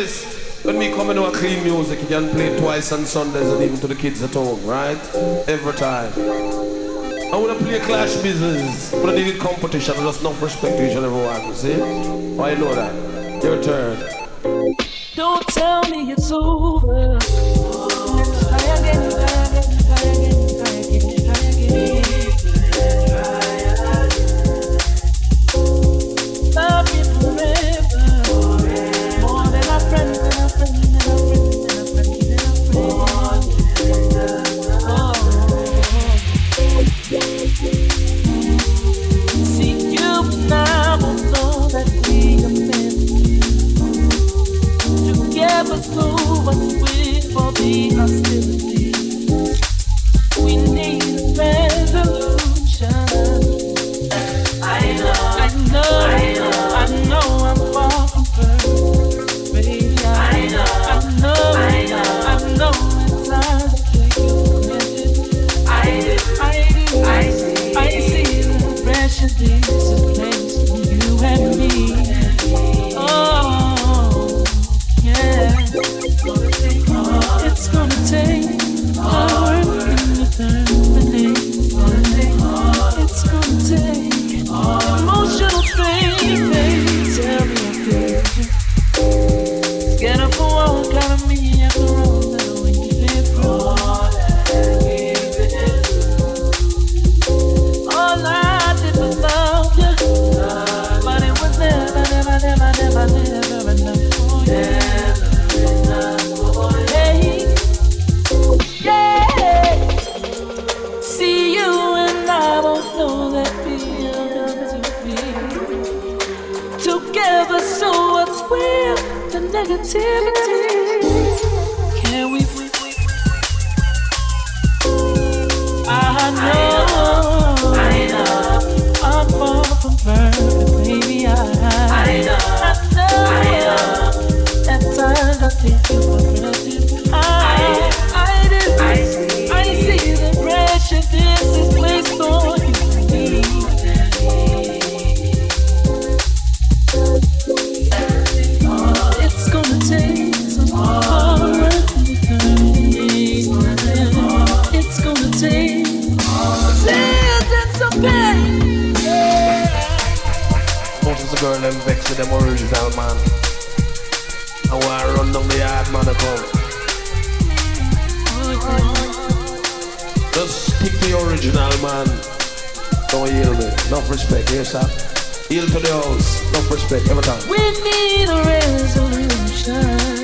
this. When we come and do a clean music, you can play twice on Sundays and even to the kids at home, right? Every time. I wanna play a clash business. But Wanna do competition, just no respect to each and every one, see? Oh, I know that. Your turn. Don't tell me it's over. slow. negativity. Come. Just stick the original, man. Don't yield me. Enough respect, yes, sir. Yield to the house. Enough respect every time. We need a resolution.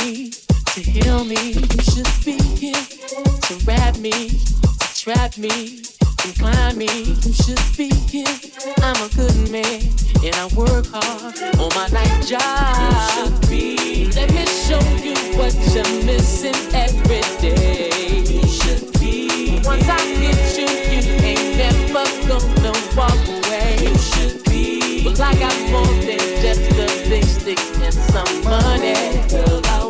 to heal me. You should be here to wrap me, to trap me, incline me. You should be here. I'm a good man and I work hard on my night job. You should be. Let me show you what you're missing every day. You should be. Once I get you, you ain't never gonna walk away. You should be. But well, I got more than just a big stick and some money, girl. I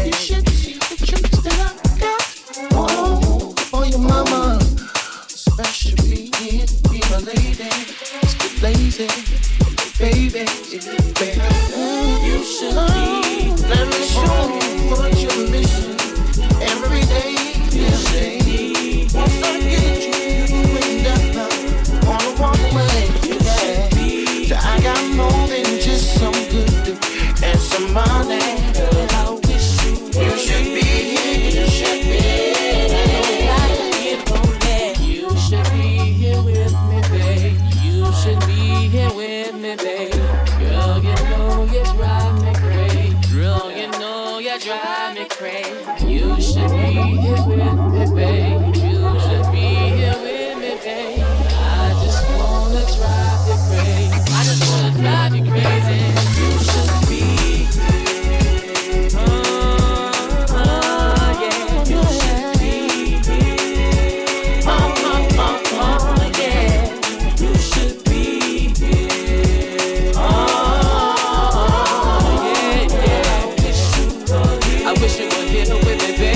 with me, baby.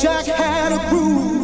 Jack had a groove.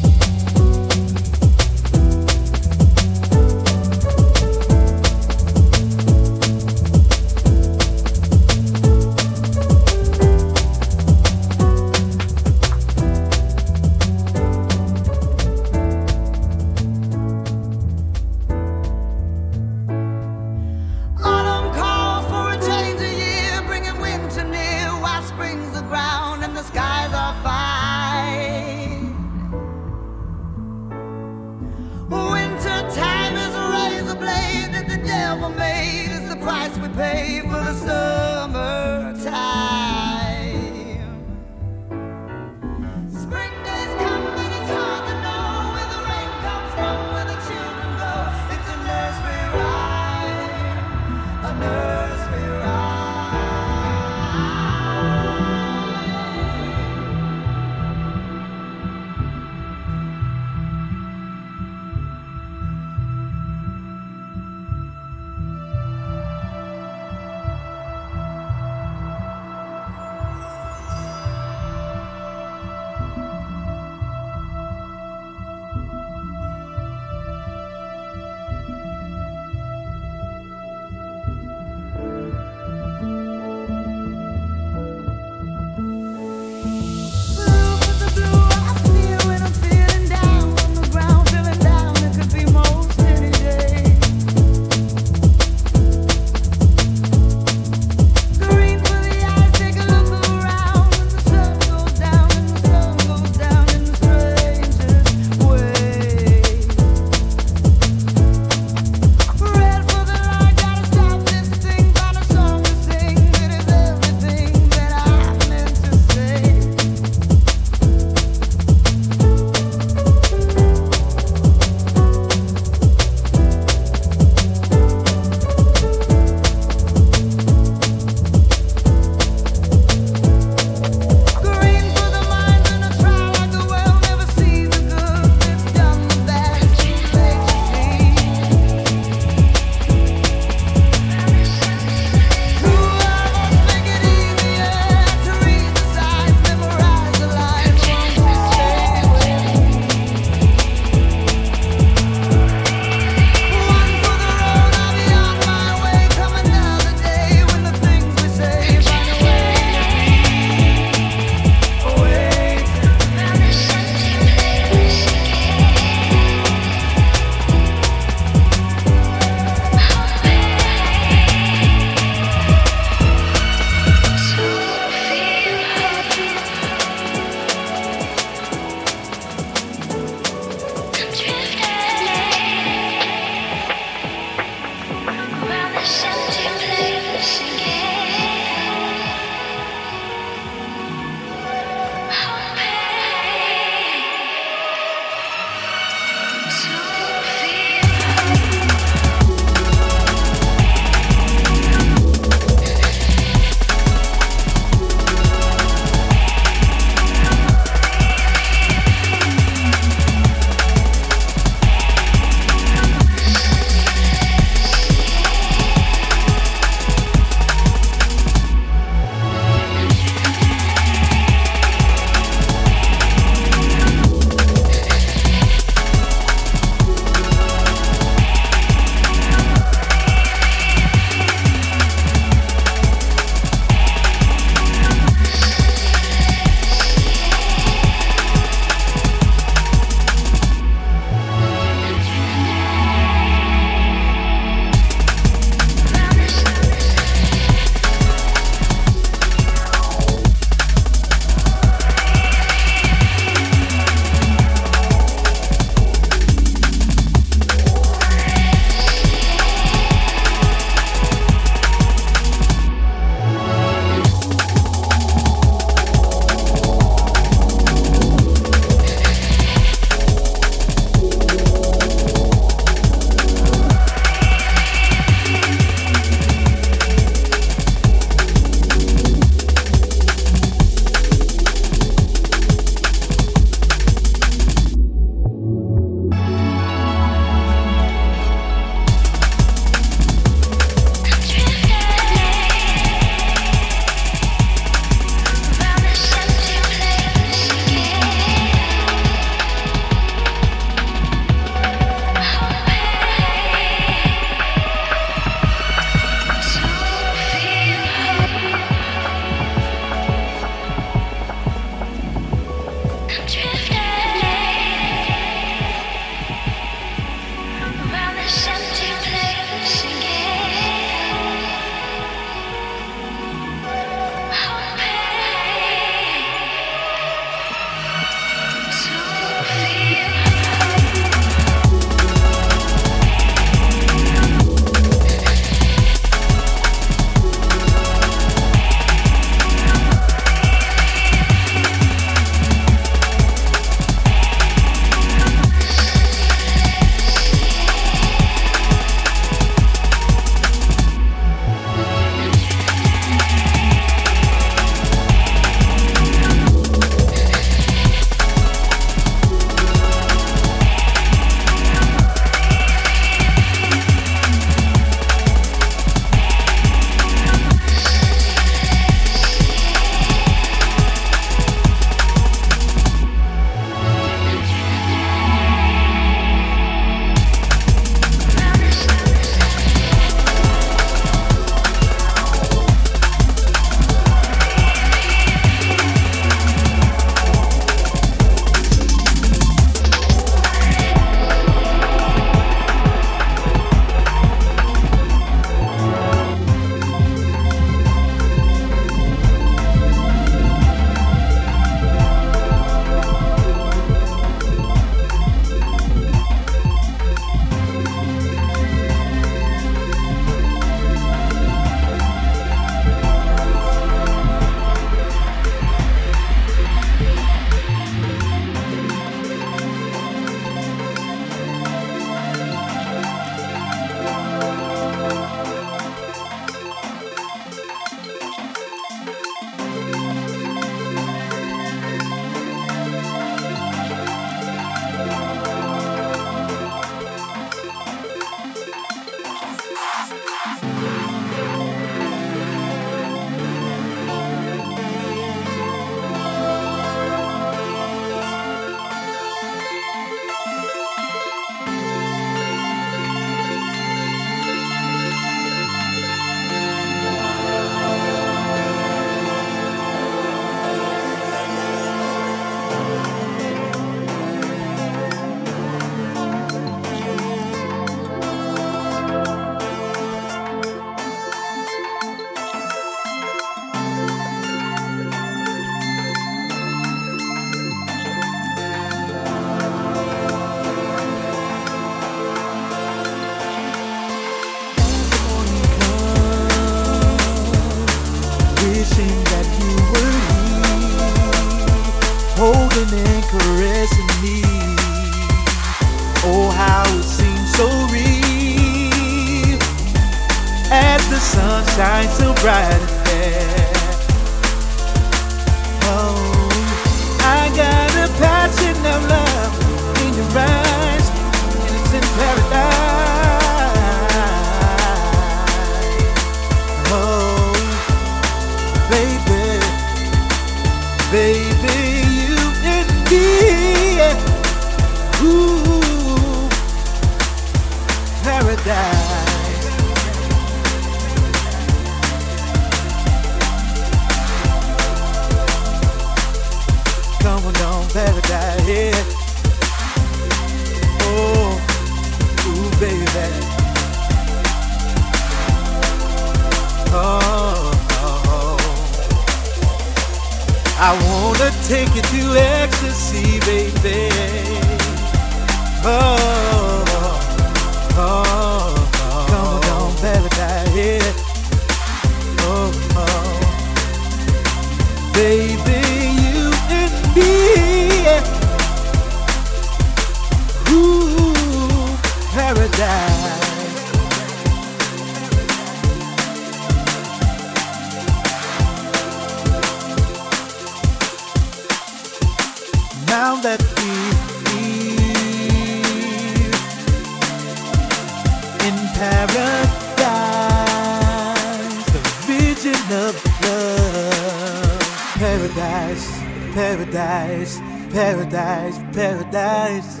Paradise, paradise, paradise,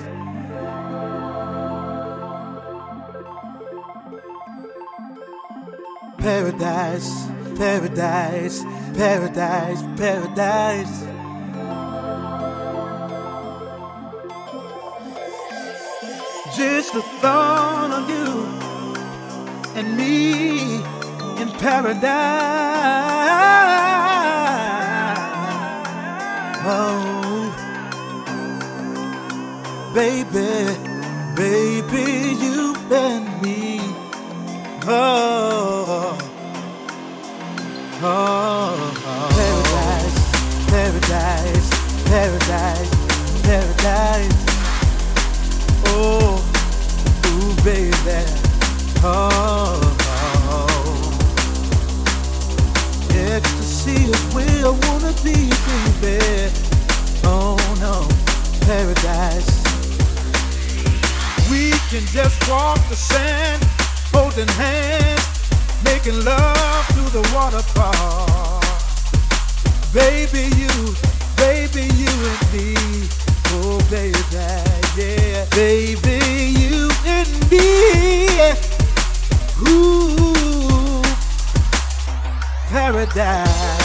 paradise. Paradise, paradise, paradise. Just the thought of you and me in paradise. Oh, baby, baby, you and me. Oh, oh, oh. paradise, paradise, paradise, paradise. Oh, ooh, baby. Oh, oh. Ecstasy is where I wanna be, baby. Oh no, paradise. We can just walk the sand, holding hands, making love to the waterfall. Baby, you, baby, you and me. Oh, baby, yeah. Baby, you and me. Ooh, paradise.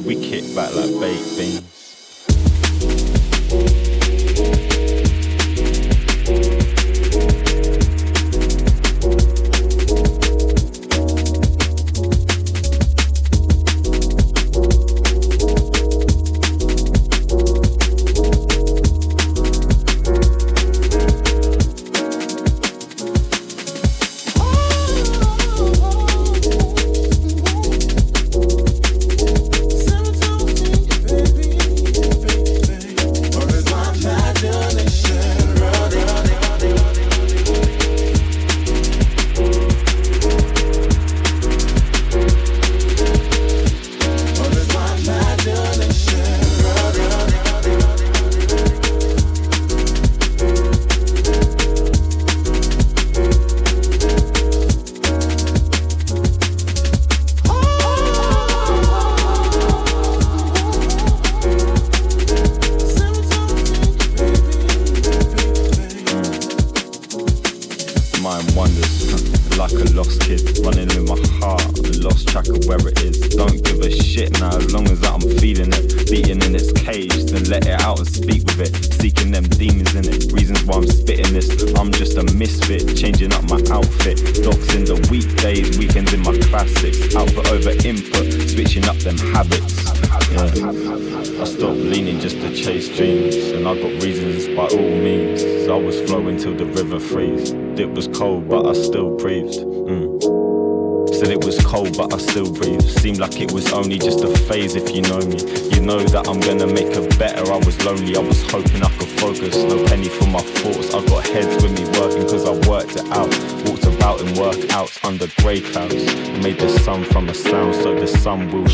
With H,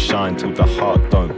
shine till the heart don't